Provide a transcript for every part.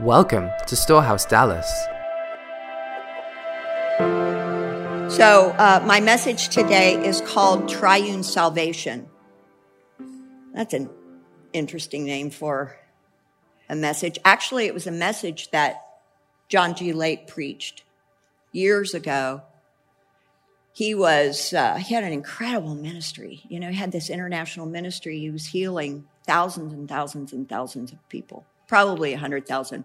Welcome to Storehouse Dallas. So, uh, my message today is called Triune Salvation. That's an interesting name for a message. Actually, it was a message that John G. Lake preached years ago. He was, uh, he had an incredible ministry. You know, he had this international ministry. He was healing thousands and thousands and thousands of people probably 100,000.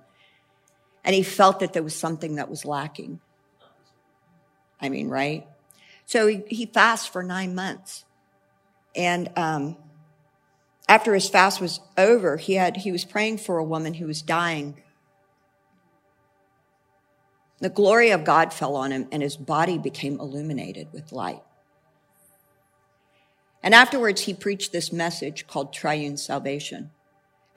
And he felt that there was something that was lacking. I mean, right? So he, he fasts for nine months. And um, after his fast was over, he had he was praying for a woman who was dying. The glory of God fell on him, and his body became illuminated with light. And afterwards, he preached this message called Triune Salvation.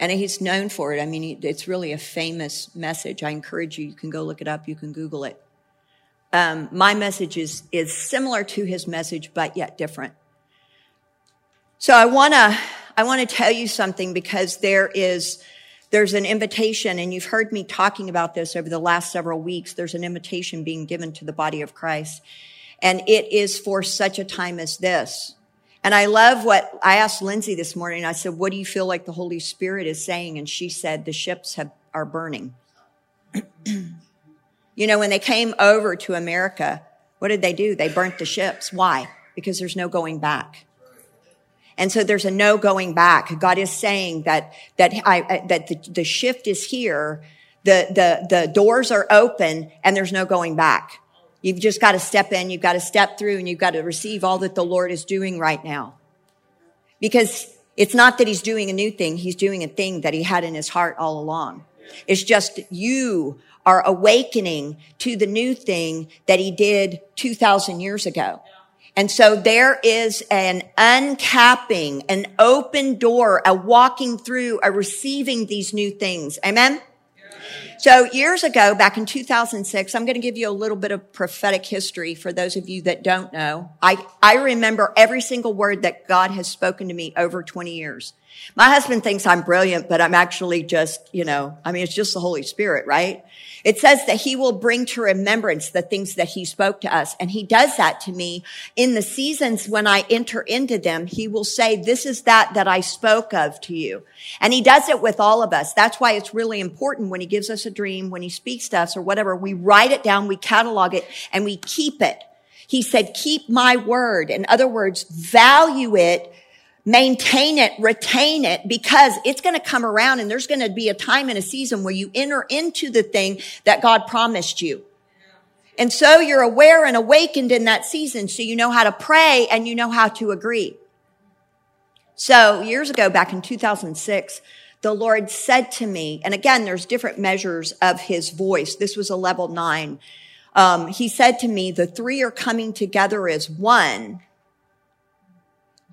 And he's known for it. I mean, it's really a famous message. I encourage you, you can go look it up, you can Google it. Um, my message is, is similar to his message, but yet different. So I want to, I want to tell you something because there is, there's an invitation, and you've heard me talking about this over the last several weeks. There's an invitation being given to the body of Christ. And it is for such a time as this. And I love what I asked Lindsay this morning. I said, What do you feel like the Holy Spirit is saying? And she said, The ships have, are burning. you know, when they came over to America, what did they do? They burnt the ships. Why? Because there's no going back. And so there's a no going back. God is saying that, that I, uh, that the, the shift is here. The, the, the doors are open and there's no going back. You've just got to step in, you've got to step through, and you've got to receive all that the Lord is doing right now. Because it's not that he's doing a new thing, he's doing a thing that he had in his heart all along. It's just you are awakening to the new thing that he did 2000 years ago. And so there is an uncapping, an open door, a walking through, a receiving these new things. Amen? So years ago, back in 2006, I'm going to give you a little bit of prophetic history for those of you that don't know. I, I remember every single word that God has spoken to me over 20 years. My husband thinks I'm brilliant, but I'm actually just, you know, I mean, it's just the Holy Spirit, right? It says that he will bring to remembrance the things that he spoke to us. And he does that to me in the seasons when I enter into them. He will say, this is that that I spoke of to you. And he does it with all of us. That's why it's really important when he gives us a dream, when he speaks to us or whatever, we write it down, we catalog it and we keep it. He said, keep my word. In other words, value it maintain it, retain it, because it's going to come around and there's going to be a time and a season where you enter into the thing that God promised you. And so you're aware and awakened in that season. So you know how to pray and you know how to agree. So years ago, back in 2006, the Lord said to me, and again, there's different measures of his voice. This was a level nine. Um, he said to me, the three are coming together as one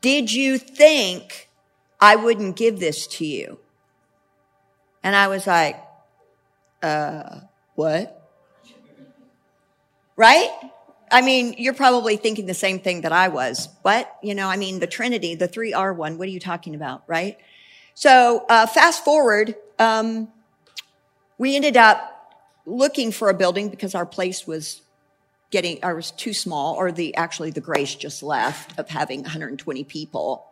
did you think I wouldn't give this to you? And I was like, uh, what? Right? I mean, you're probably thinking the same thing that I was. What? You know, I mean, the Trinity, the three are one. What are you talking about? Right? So, uh, fast forward, um, we ended up looking for a building because our place was getting, I was too small, or the, actually the grace just left of having 120 people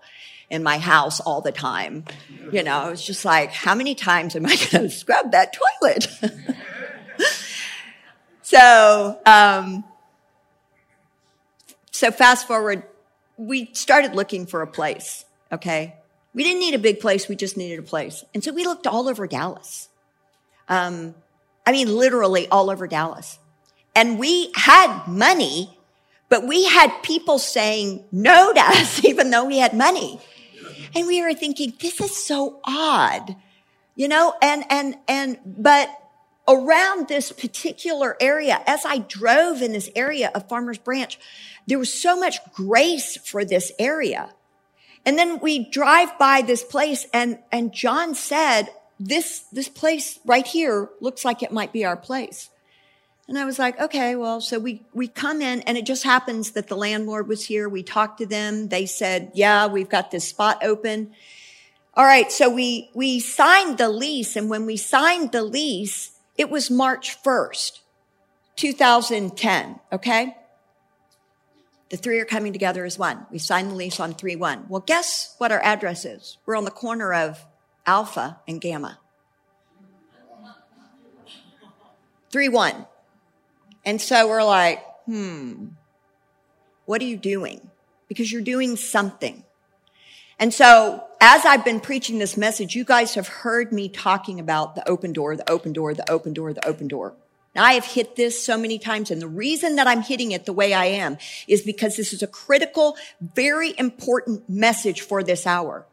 in my house all the time. You know, I was just like, how many times am I going to scrub that toilet? so, um, so fast forward, we started looking for a place. Okay. We didn't need a big place. We just needed a place. And so we looked all over Dallas. Um, I mean, literally all over Dallas. And we had money, but we had people saying no to us, even though we had money. And we were thinking, this is so odd, you know, and, and, and, but around this particular area, as I drove in this area of Farmers Branch, there was so much grace for this area. And then we drive by this place and, and John said, this, this place right here looks like it might be our place. And I was like, okay, well, so we, we come in and it just happens that the landlord was here. We talked to them. They said, yeah, we've got this spot open. All right. So we, we signed the lease. And when we signed the lease, it was March 1st, 2010. Okay. The three are coming together as one. We signed the lease on 3 1. Well, guess what our address is? We're on the corner of Alpha and Gamma. 3 1. And so we're like, hmm, what are you doing? Because you're doing something. And so as I've been preaching this message, you guys have heard me talking about the open door, the open door, the open door, the open door. I have hit this so many times, and the reason that I'm hitting it the way I am is because this is a critical, very important message for this hour.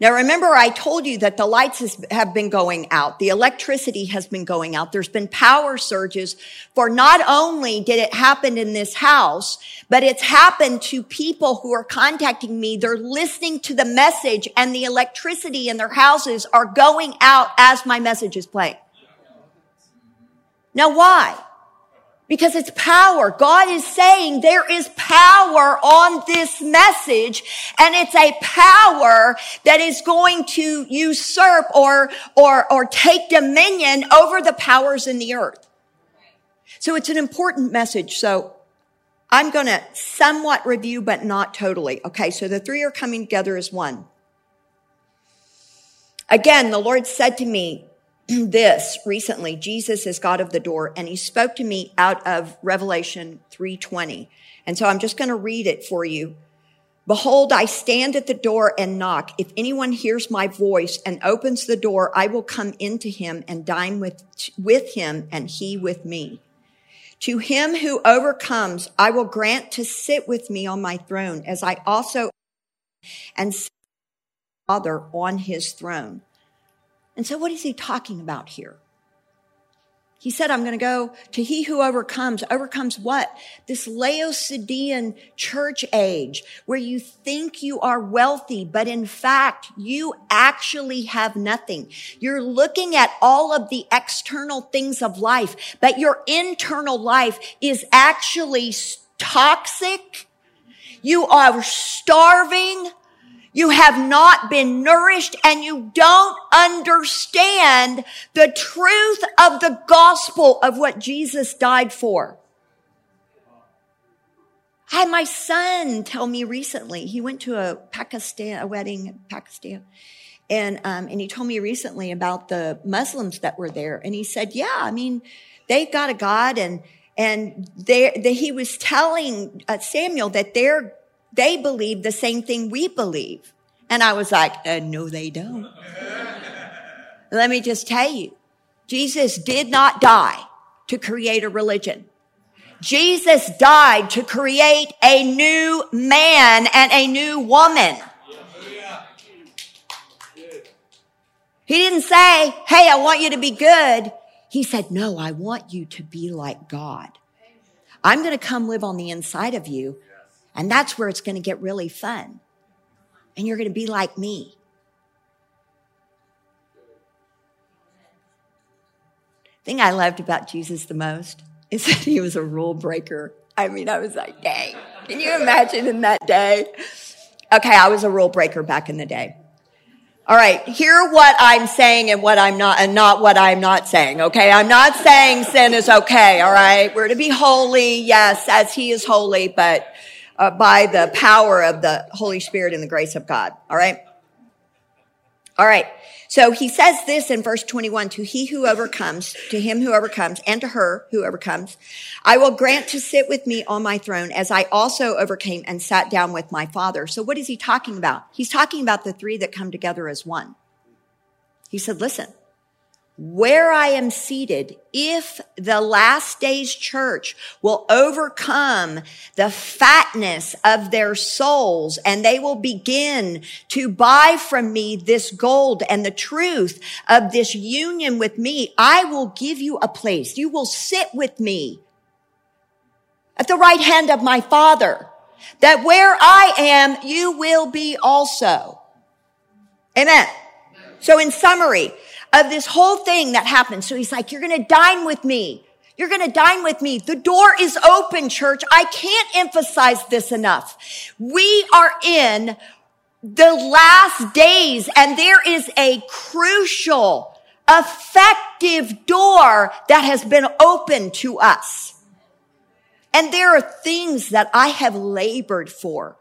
Now remember, I told you that the lights has, have been going out. The electricity has been going out. There's been power surges for not only did it happen in this house, but it's happened to people who are contacting me. They're listening to the message and the electricity in their houses are going out as my message is playing. Now why? Because it's power. God is saying there is power on this message and it's a power that is going to usurp or, or, or take dominion over the powers in the earth. So it's an important message. So I'm going to somewhat review, but not totally. Okay. So the three are coming together as one. Again, the Lord said to me, this recently jesus is god of the door and he spoke to me out of revelation 320 and so i'm just going to read it for you. Behold i stand at the door and knock. If anyone hears my voice and opens the door i will come into him and dine with with him and he with me. To him who overcomes i will grant to sit with me on my throne as i also and father on his throne and so what is he talking about here? He said, I'm going to go to he who overcomes. Overcomes what? This Laodicean church age where you think you are wealthy, but in fact, you actually have nothing. You're looking at all of the external things of life, but your internal life is actually toxic. You are starving. You have not been nourished and you don't understand the truth of the gospel of what Jesus died for. I had my son tell me recently, he went to a Pakistan, a wedding in Pakistan. And, um, and he told me recently about the Muslims that were there. And he said, yeah, I mean, they've got a God and, and they, he was telling uh, Samuel that they're they believe the same thing we believe. And I was like, uh, no, they don't. Let me just tell you, Jesus did not die to create a religion. Jesus died to create a new man and a new woman. He didn't say, Hey, I want you to be good. He said, No, I want you to be like God. I'm going to come live on the inside of you. And that's where it's going to get really fun. And you're going to be like me. thing I loved about Jesus the most is that he was a rule breaker. I mean, I was like, dang, can you imagine in that day? Okay, I was a rule breaker back in the day. All right, hear what I'm saying and what I'm not, and not what I'm not saying, okay? I'm not saying sin is okay, all right? We're to be holy, yes, as he is holy, but uh, by the power of the Holy Spirit and the grace of God. All right. All right. So he says this in verse 21, to he who overcomes, to him who overcomes, and to her who overcomes, I will grant to sit with me on my throne as I also overcame and sat down with my father. So what is he talking about? He's talking about the three that come together as one. He said, listen, where I am seated, if the last days church will overcome the fatness of their souls and they will begin to buy from me this gold and the truth of this union with me, I will give you a place. You will sit with me at the right hand of my father that where I am, you will be also. Amen. So in summary, of this whole thing that happened. So he's like, you're going to dine with me. You're going to dine with me. The door is open, church. I can't emphasize this enough. We are in the last days and there is a crucial, effective door that has been opened to us. And there are things that I have labored for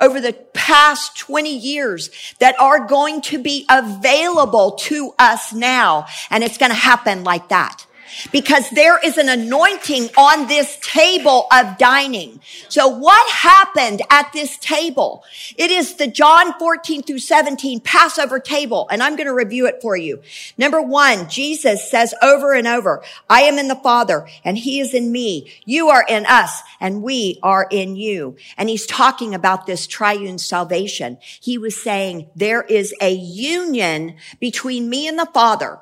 over the past 20 years that are going to be available to us now. And it's going to happen like that because there is an anointing on this table of dining. So what happened at this table? It is the John 14 through 17 Passover table. And I'm going to review it for you. Number one, Jesus says over and over, I am in the Father and he is in me. You are in us and we are in you. And he's talking about this triune salvation. He was saying there is a union between me and the Father.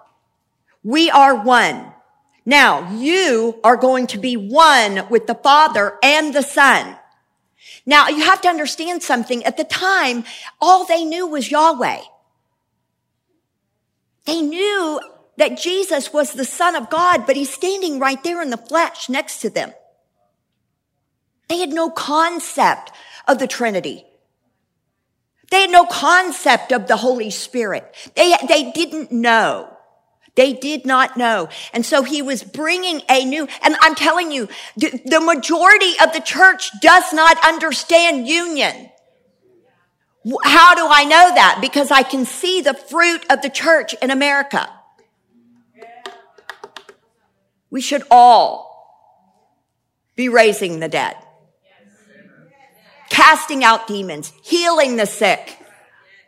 We are one. Now you are going to be one with the Father and the Son. Now you have to understand something. At the time, all they knew was Yahweh. They knew that Jesus was the Son of God, but he's standing right there in the flesh next to them. They had no concept of the Trinity. They had no concept of the Holy Spirit. They, they didn't know. They did not know. And so he was bringing a new, and I'm telling you, the majority of the church does not understand union. How do I know that? Because I can see the fruit of the church in America. We should all be raising the dead, casting out demons, healing the sick.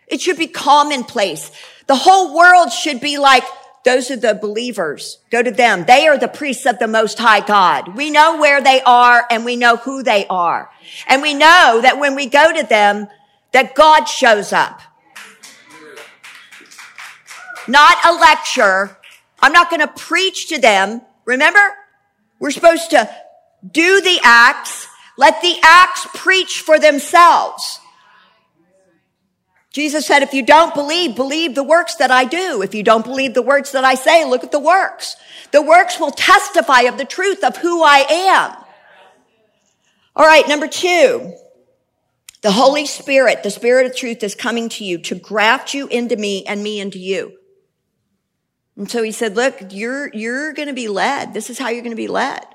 It should be commonplace. The whole world should be like, those are the believers. Go to them. They are the priests of the most high God. We know where they are and we know who they are. And we know that when we go to them, that God shows up. Not a lecture. I'm not going to preach to them. Remember? We're supposed to do the acts. Let the acts preach for themselves. Jesus said, if you don't believe, believe the works that I do. If you don't believe the words that I say, look at the works. The works will testify of the truth of who I am. All right, number two. The Holy Spirit, the Spirit of truth is coming to you to graft you into me and me into you. And so he said, look, you're, you're going to be led. This is how you're going to be led.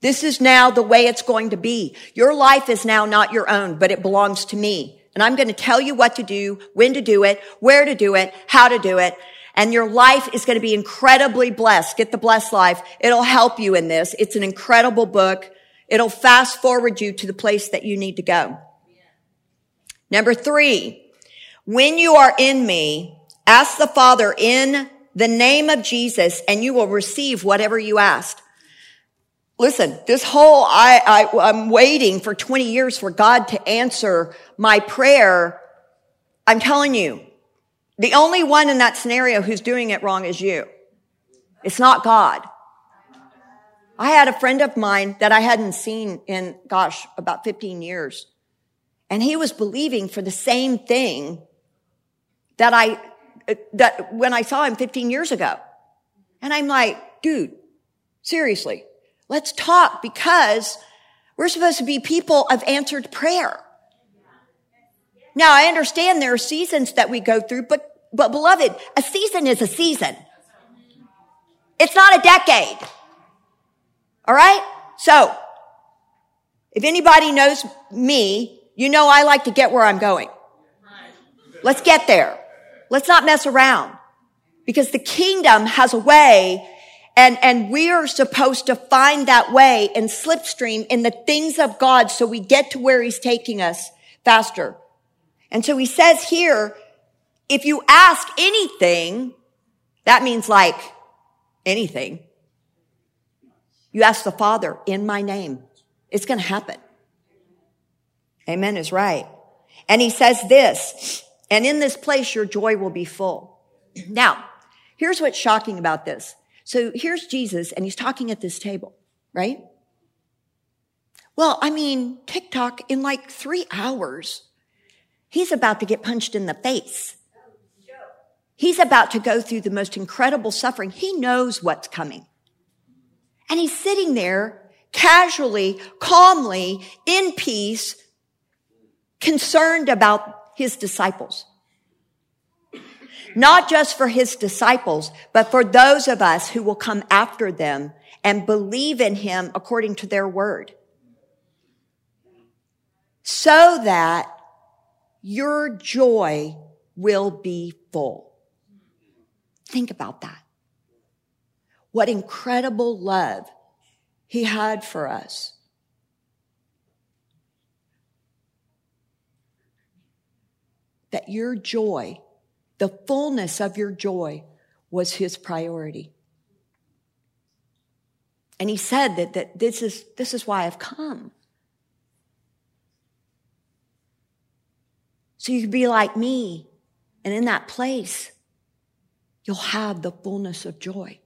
This is now the way it's going to be. Your life is now not your own, but it belongs to me. And I'm going to tell you what to do, when to do it, where to do it, how to do it. And your life is going to be incredibly blessed. Get the blessed life. It'll help you in this. It's an incredible book. It'll fast forward you to the place that you need to go. Number three, when you are in me, ask the Father in the name of Jesus and you will receive whatever you asked. Listen, this whole, I, I, I'm waiting for 20 years for God to answer my prayer. I'm telling you, the only one in that scenario who's doing it wrong is you. It's not God. I had a friend of mine that I hadn't seen in, gosh, about 15 years. And he was believing for the same thing that I, that when I saw him 15 years ago. And I'm like, dude, seriously, Let's talk because we're supposed to be people of answered prayer. Now, I understand there are seasons that we go through, but, but beloved, a season is a season. It's not a decade. All right? So, if anybody knows me, you know I like to get where I'm going. Let's get there. Let's not mess around because the kingdom has a way and, and we are supposed to find that way and slipstream in the things of God so we get to where he's taking us faster. And so he says here, if you ask anything, that means like anything. You ask the Father in my name. It's going to happen. Amen is right. And he says this, and in this place your joy will be full. Now, here's what's shocking about this. So here's Jesus and he's talking at this table, right? Well, I mean, TikTok in like three hours, he's about to get punched in the face. He's about to go through the most incredible suffering. He knows what's coming. And he's sitting there casually, calmly, in peace, concerned about his disciples. Not just for his disciples, but for those of us who will come after them and believe in him according to their word. So that your joy will be full. Think about that. What incredible love he had for us. That your joy, the fullness of your joy, was his priority. And he said that, that this, is, this is why I've come. So you can be like me. And in that place, you'll have the fullness of joy.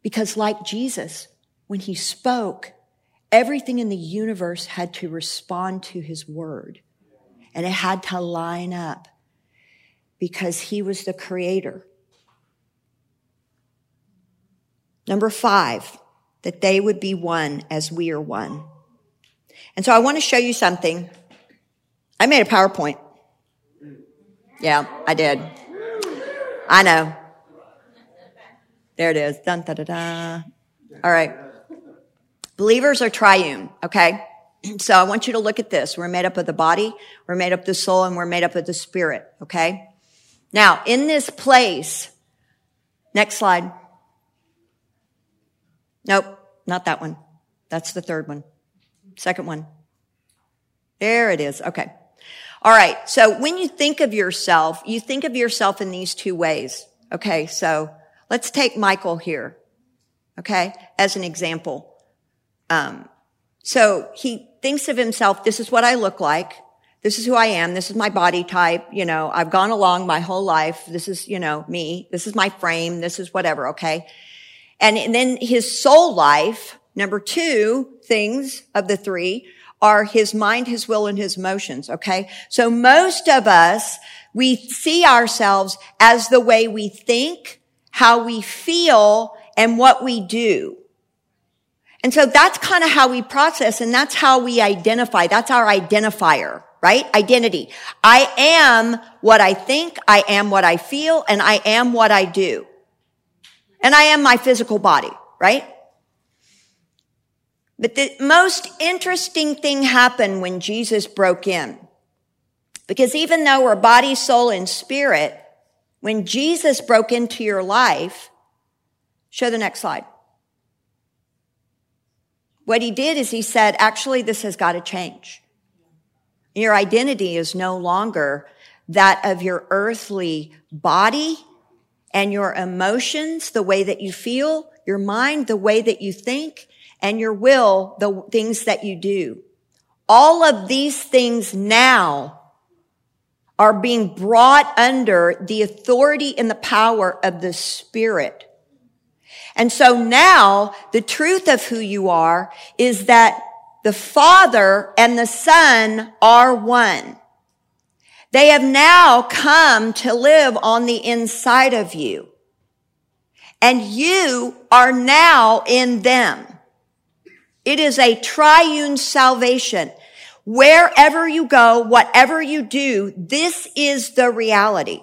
Because like Jesus, when he spoke, everything in the universe had to respond to his word. And it had to line up because he was the creator. Number five, that they would be one as we are one. And so I want to show you something. I made a PowerPoint. Yeah, I did. I know. There it is. Dun, da, da, da. All right. Believers are triune, okay? So I want you to look at this. We're made up of the body, we're made up of the soul, and we're made up of the spirit, okay? Now, in this place, next slide. Nope, not that one. That's the third one. Second one. There it is. Okay. All right. So when you think of yourself, you think of yourself in these two ways. Okay. So let's take Michael here. Okay. As an example. Um, so he thinks of himself, this is what I look like. This is who I am. This is my body type. You know, I've gone along my whole life. This is, you know, me. This is my frame. This is whatever. Okay. And, and then his soul life, number two things of the three are his mind, his will, and his emotions. Okay. So most of us, we see ourselves as the way we think, how we feel, and what we do. And so that's kind of how we process and that's how we identify. That's our identifier, right? Identity. I am what I think, I am what I feel, and I am what I do. And I am my physical body, right? But the most interesting thing happened when Jesus broke in. Because even though we're body, soul, and spirit, when Jesus broke into your life, show the next slide. What he did is he said, actually, this has got to change. Your identity is no longer that of your earthly body and your emotions, the way that you feel, your mind, the way that you think, and your will, the things that you do. All of these things now are being brought under the authority and the power of the Spirit and so now the truth of who you are is that the Father and the Son are one. They have now come to live on the inside of you. And you are now in them. It is a triune salvation. Wherever you go, whatever you do, this is the reality.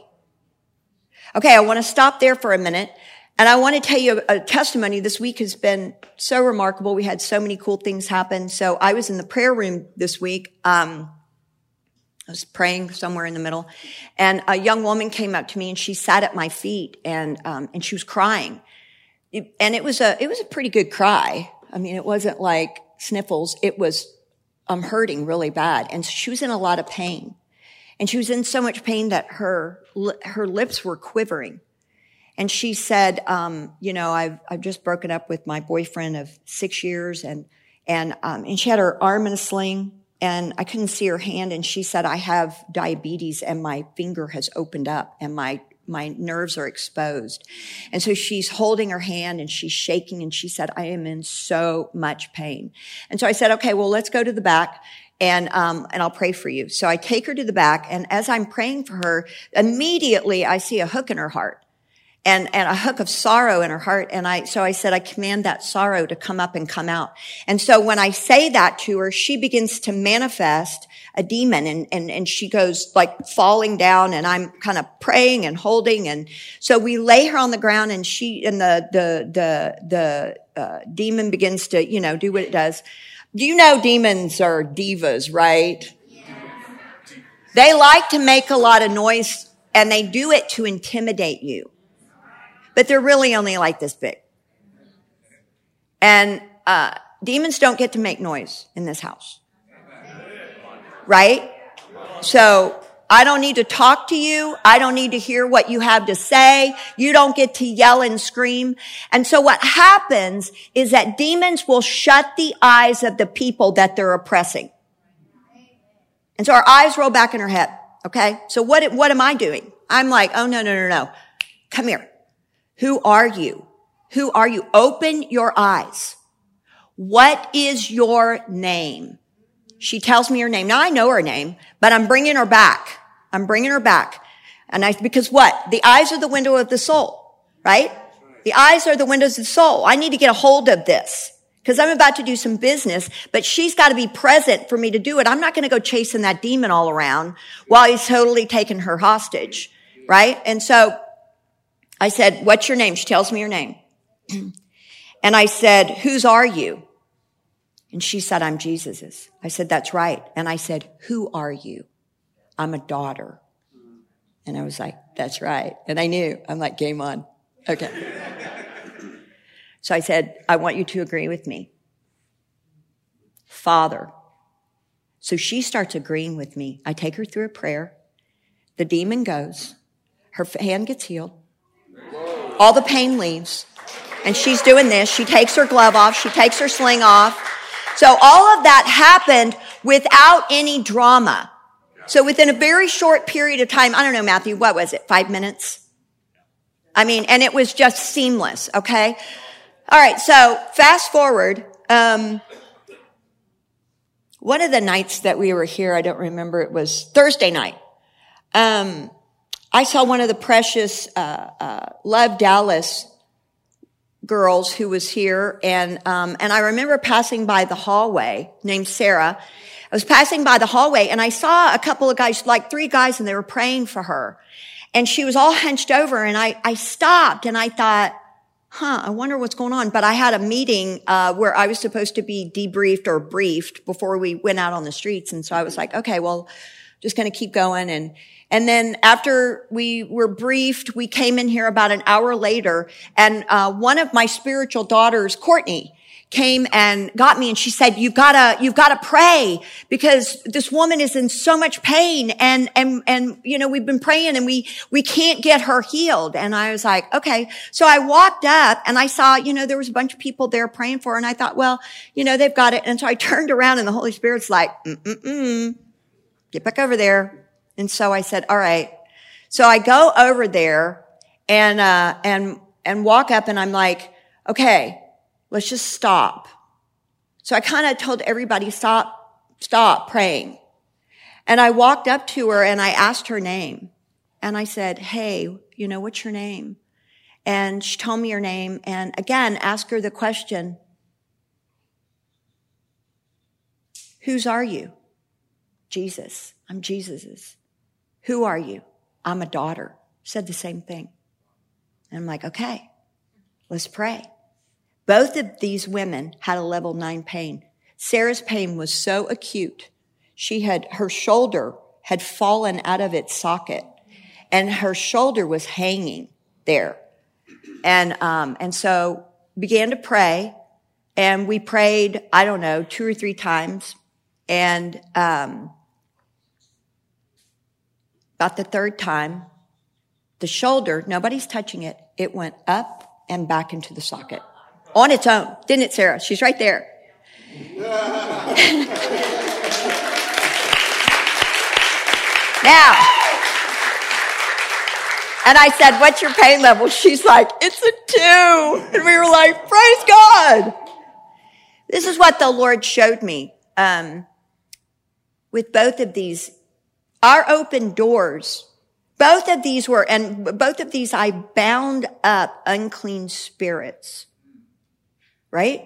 Okay, I want to stop there for a minute and I want to tell you a, testimony. This week has been so remarkable. We had so many cool things happen. So I was in the prayer room this week. Um, I was praying somewhere in the middle, and a young woman came up to me and she sat at my feet and um, and she was crying, and it was a it was a pretty good cry. I mean, it wasn't like sniffles. It was I'm hurting really bad, and she was in a lot of pain, and she was in so much pain that her her lips were quivering and she said, um, you know, I've, I've just broken up with my boyfriend of six years and, and, um, and she had her arm in a sling and I couldn't see her hand. And she said, I have diabetes and my finger has opened up and my, my nerves are exposed. And so she's holding her hand and she's shaking and she said, I am in so much pain. And so I said, okay, well, let's go to the back and um, and I'll pray for you. So I take her to the back, and as I'm praying for her, immediately I see a hook in her heart. And, and a hook of sorrow in her heart. And I, so I said, I command that sorrow to come up and come out. And so when I say that to her, she begins to manifest a demon and, and, and she goes like falling down and I'm kind of praying and holding. And so we lay her on the ground and she, and the, the, the, the, uh, demon begins to, you know, do what it does. Do you know demons are divas, right? They like to make a lot of noise and they do it to intimidate you but they're really only like this big. And uh, demons don't get to make noise in this house. Right? So I don't need to talk to you. I don't need to hear what you have to say. You don't get to yell and scream. And so what happens is that demons will shut the eyes of the people that they're oppressing. And so our eyes roll back in our head. Okay. So what, what am I doing? I'm like, oh, no, no, no, no. Come here. Who are you? Who are you? Open your eyes. What is your name? She tells me her name. Now I know her name, but I'm bringing her back. I'm bringing her back. And I, because what? The eyes are the window of the soul, right? The eyes are the windows of the soul. I need to get a hold of this because I'm about to do some business, but she's got to be present for me to do it. I'm not going to go chasing that demon all around while he's totally taking her hostage, right? And so I said, what's your name? She tells me her name. and I said, whose are you? And she said, I'm Jesus's. I said, that's right. And I said, who are you? I'm a daughter. And I was like, that's right. And I knew. I'm like, game on. Okay. so I said, I want you to agree with me. Father. So she starts agreeing with me. I take her through a prayer. The demon goes. Her hand gets healed. All the pain leaves. And she's doing this. She takes her glove off. She takes her sling off. So all of that happened without any drama. So within a very short period of time, I don't know, Matthew, what was it? Five minutes? I mean, and it was just seamless. Okay. All right. So fast forward. Um, one of the nights that we were here, I don't remember, it was Thursday night. Um, I saw one of the precious uh, uh, Love Dallas girls who was here, and um, and I remember passing by the hallway named Sarah. I was passing by the hallway, and I saw a couple of guys, like three guys, and they were praying for her, and she was all hunched over, and I I stopped and I thought. Huh, I wonder what's going on. But I had a meeting uh, where I was supposed to be debriefed or briefed before we went out on the streets. And so I was like, okay, well, just going to keep going. And and then after we were briefed, we came in here about an hour later and, uh, one of my spiritual daughters, Courtney, came and got me and she said, you've gotta, you've gotta pray because this woman is in so much pain and, and, and, you know, we've been praying and we, we can't get her healed. And I was like, okay. So I walked up and I saw, you know, there was a bunch of people there praying for her and I thought, well, you know, they've got it. And so I turned around and the Holy Spirit's like, mm-mm-mm, get back over there. And so I said, all right. So I go over there and, uh, and, and walk up and I'm like, okay, let's just stop. So I kind of told everybody, stop, stop praying. And I walked up to her and I asked her name. And I said, hey, you know, what's your name? And she told me her name. And again, ask her the question, whose are you? Jesus. I'm Jesus's. Who are you? I'm a daughter. Said the same thing. And I'm like, okay, let's pray. Both of these women had a level nine pain. Sarah's pain was so acute. She had, her shoulder had fallen out of its socket and her shoulder was hanging there. And, um, and so began to pray and we prayed, I don't know, two or three times. And, um, about the third time, the shoulder, nobody's touching it, it went up and back into the socket on its own. Didn't it, Sarah? She's right there. now, and I said, What's your pain level? She's like, It's a two. And we were like, Praise God. This is what the Lord showed me um, with both of these our open doors Both of these were, and both of these I bound up unclean spirits. Right?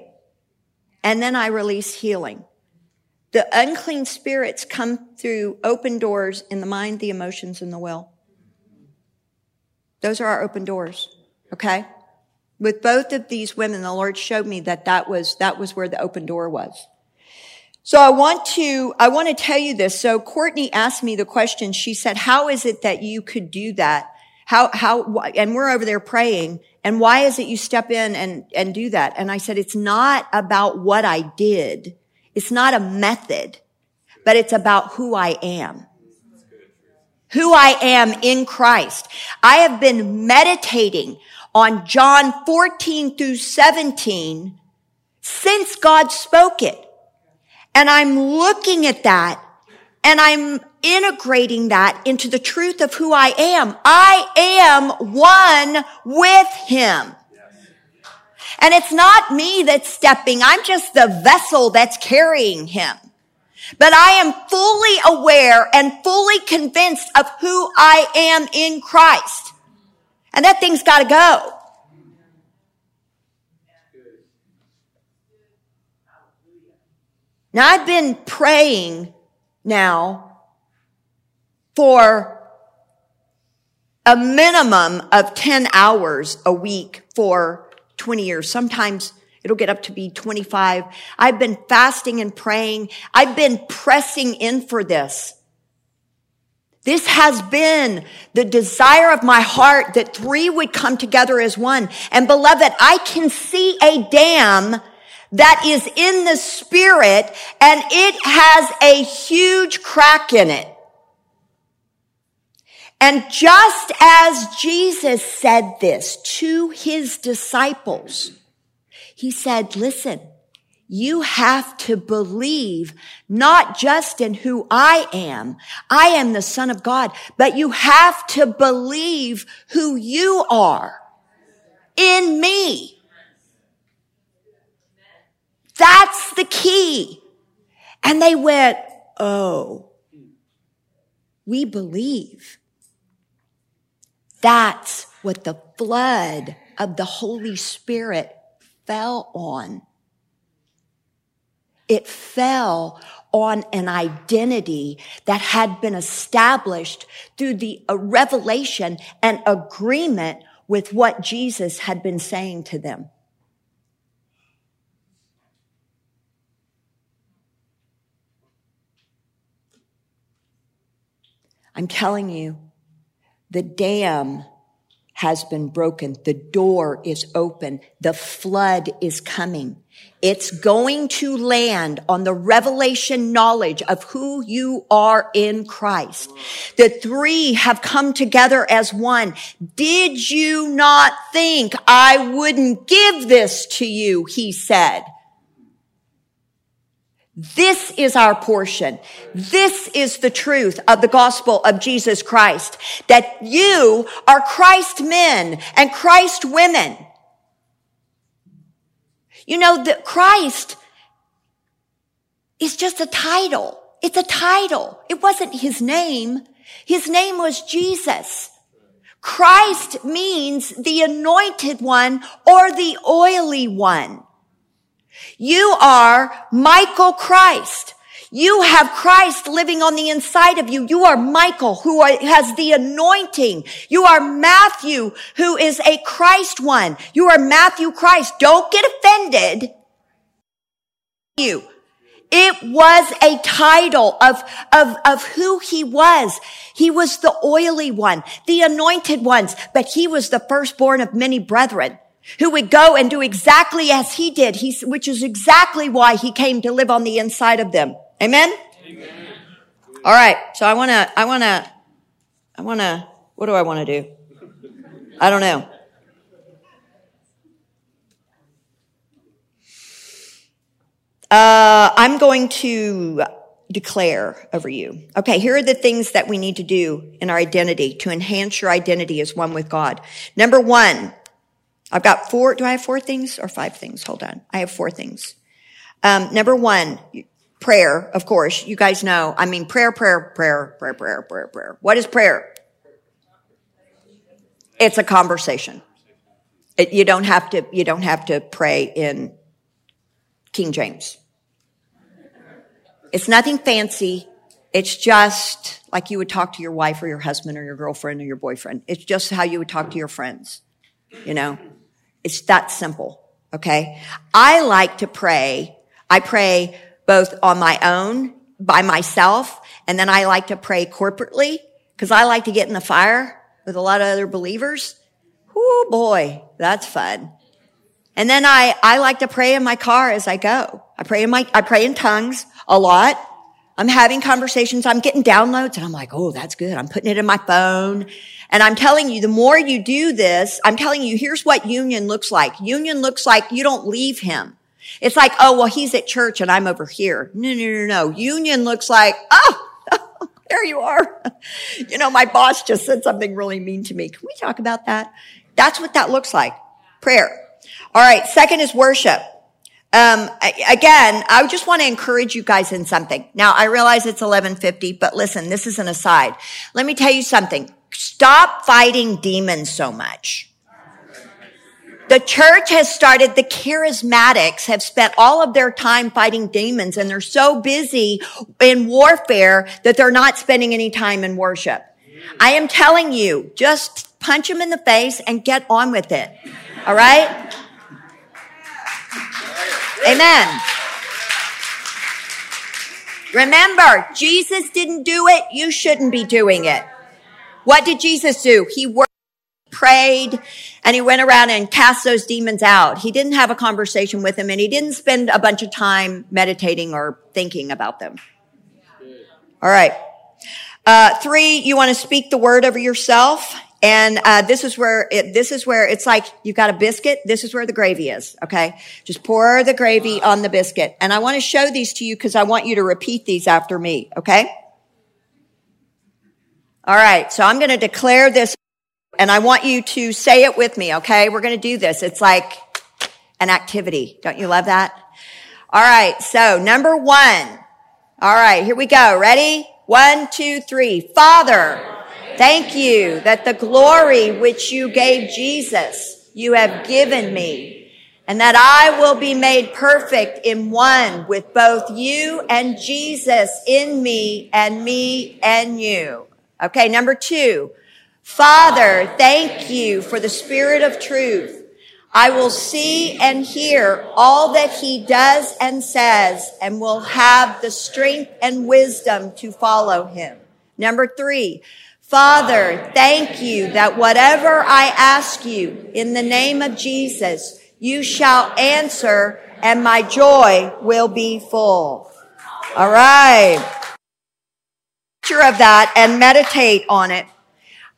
And then I release healing. The unclean spirits come through open doors in the mind, the emotions, and the will. Those are our open doors. Okay? With both of these women, the Lord showed me that that was, that was where the open door was. So I want to, I want to tell you this. So Courtney asked me the question. She said, how is it that you could do that? How, how, and we're over there praying. And why is it you step in and, and do that? And I said, it's not about what I did. It's not a method, but it's about who I am. Who I am in Christ. I have been meditating on John 14 through 17 since God spoke it. And I'm looking at that and I'm integrating that into the truth of who I am. I am one with him. And it's not me that's stepping. I'm just the vessel that's carrying him. But I am fully aware and fully convinced of who I am in Christ. And that thing's got to go. Now I've been praying now for a minimum of 10 hours a week for 20 years. Sometimes it'll get up to be 25. I've been fasting and praying. I've been pressing in for this. This has been the desire of my heart that three would come together as one. And beloved, I can see a dam that is in the spirit and it has a huge crack in it. And just as Jesus said this to his disciples, he said, listen, you have to believe not just in who I am. I am the son of God, but you have to believe who you are in me. That's the key. And they went, Oh, we believe. That's what the flood of the Holy Spirit fell on. It fell on an identity that had been established through the uh, revelation and agreement with what Jesus had been saying to them. I'm telling you, the dam has been broken. The door is open. The flood is coming. It's going to land on the revelation knowledge of who you are in Christ. The three have come together as one. Did you not think I wouldn't give this to you? He said. This is our portion. This is the truth of the gospel of Jesus Christ, that you are Christ men and Christ women. You know, that Christ is just a title. It's a title. It wasn't his name. His name was Jesus. Christ means the anointed one or the oily one. You are Michael Christ. You have Christ living on the inside of you. You are Michael who has the anointing. You are Matthew who is a Christ one. You are Matthew Christ. Don't get offended. You. It was a title of, of, of who he was. He was the oily one, the anointed ones, but he was the firstborn of many brethren who would go and do exactly as he did, he, which is exactly why he came to live on the inside of them. Amen? Amen. All right. So I want to, I want to, I want to, what do I want to do? I don't know. Uh, I'm going to declare over you. Okay, here are the things that we need to do in our identity to enhance your identity as one with God. Number one, I've got four. Do I have four things or five things? Hold on. I have four things. Um, number one, prayer, of course. You guys know. I mean, prayer, prayer, prayer, prayer, prayer, prayer, prayer. What is prayer? It's a conversation. It, you don't have to, you don't have to pray in King James. It's nothing fancy. It's just like you would talk to your wife or your husband or your girlfriend or your boyfriend. It's just how you would talk to your friends. You know, it's that simple. Okay. I like to pray. I pray both on my own, by myself, and then I like to pray corporately because I like to get in the fire with a lot of other believers. Oh boy, that's fun. And then I, I like to pray in my car as I go. I pray in my, I pray in tongues a lot. I'm having conversations. I'm getting downloads and I'm like, oh, that's good. I'm putting it in my phone. And I'm telling you, the more you do this, I'm telling you, here's what union looks like. Union looks like you don't leave him. It's like, oh, well, he's at church and I'm over here. No, no, no, no. Union looks like, oh, there you are. you know, my boss just said something really mean to me. Can we talk about that? That's what that looks like. Prayer. All right. Second is worship. Um, again, I just want to encourage you guys in something. Now, I realize it's 1150, but listen, this is an aside. Let me tell you something. Stop fighting demons so much. The church has started, the charismatics have spent all of their time fighting demons and they're so busy in warfare that they're not spending any time in worship. I am telling you, just punch them in the face and get on with it. All right? Amen. Remember, Jesus didn't do it. You shouldn't be doing it. What did Jesus do? He worked, prayed, and he went around and cast those demons out. He didn't have a conversation with them and he didn't spend a bunch of time meditating or thinking about them. All right. Uh, three, you want to speak the word over yourself. And uh, this is where it, this is where it's like you've got a biscuit. This is where the gravy is. Okay, just pour the gravy on the biscuit. And I want to show these to you because I want you to repeat these after me. Okay. All right. So I'm going to declare this, and I want you to say it with me. Okay, we're going to do this. It's like an activity. Don't you love that? All right. So number one. All right. Here we go. Ready? One, two, three. Father. Thank you that the glory which you gave Jesus, you have given me, and that I will be made perfect in one with both you and Jesus in me and me and you. Okay, number two. Father, thank you for the spirit of truth. I will see and hear all that he does and says and will have the strength and wisdom to follow him. Number three, Father, thank you that whatever I ask you in the name of Jesus, you shall answer and my joy will be full. All right. Picture of that and meditate on it.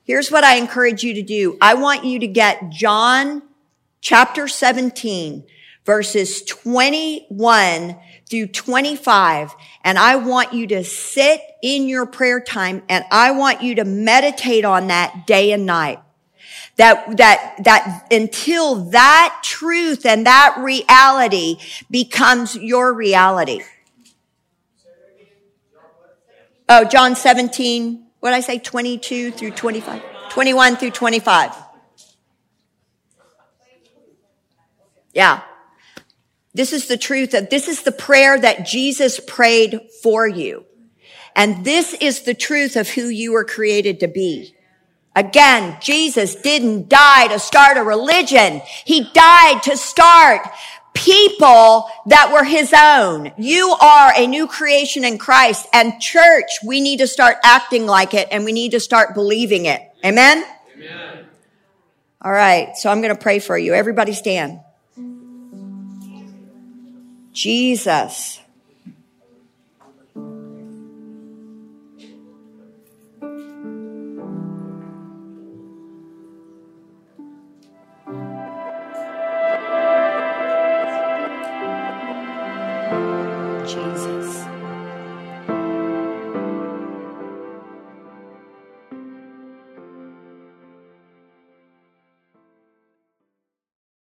Here's what I encourage you to do. I want you to get John chapter 17 verses 21 through 25. And I want you to sit in your prayer time and I want you to meditate on that day and night. That, that, that until that truth and that reality becomes your reality. Oh, John 17, what did I say? 22 through 25? 21 through 25. Yeah. This is the truth of, this is the prayer that Jesus prayed for you. And this is the truth of who you were created to be. Again, Jesus didn't die to start a religion. He died to start people that were his own. You are a new creation in Christ and church, we need to start acting like it and we need to start believing it. Amen? Amen. All right. So I'm going to pray for you. Everybody stand. Jesus.